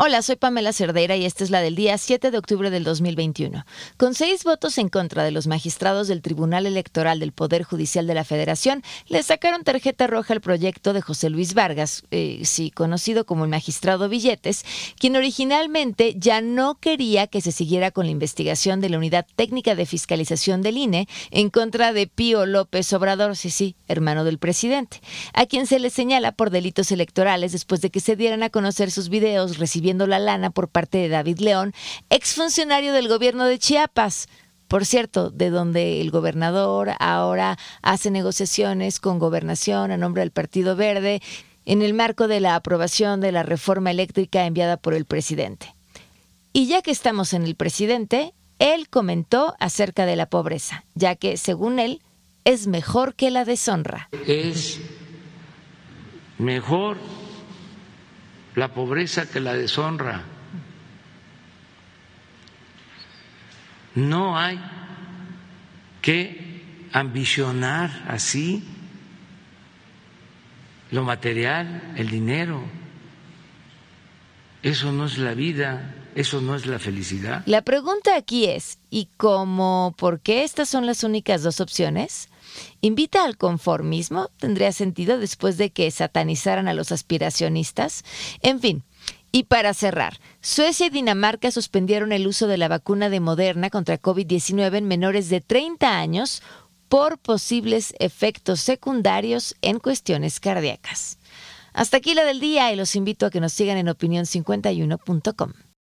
Hola, soy Pamela Cerdeira y esta es la del día 7 de octubre del 2021. Con seis votos en contra de los magistrados del Tribunal Electoral del Poder Judicial de la Federación, le sacaron tarjeta roja al proyecto de José Luis Vargas, eh, sí, conocido como el magistrado Billetes, quien originalmente ya no quería que se siguiera con la investigación de la Unidad Técnica de Fiscalización del INE en contra de Pío López Obrador, sí, sí, hermano del presidente, a quien se le señala por delitos electorales después de que se dieran a conocer sus videos recibiendo la lana por parte de David León, exfuncionario del gobierno de Chiapas. Por cierto, de donde el gobernador ahora hace negociaciones con gobernación a nombre del Partido Verde en el marco de la aprobación de la reforma eléctrica enviada por el presidente. Y ya que estamos en el presidente, él comentó acerca de la pobreza, ya que, según él, es mejor que la deshonra. Es mejor la pobreza que la deshonra. No hay que ambicionar así lo material, el dinero. Eso no es la vida, eso no es la felicidad. La pregunta aquí es, ¿y cómo, por qué estas son las únicas dos opciones? ¿Invita al conformismo? ¿Tendría sentido después de que satanizaran a los aspiracionistas? En fin. Y para cerrar, Suecia y Dinamarca suspendieron el uso de la vacuna de Moderna contra COVID-19 en menores de 30 años por posibles efectos secundarios en cuestiones cardíacas. Hasta aquí la del día y los invito a que nos sigan en opinión51.com.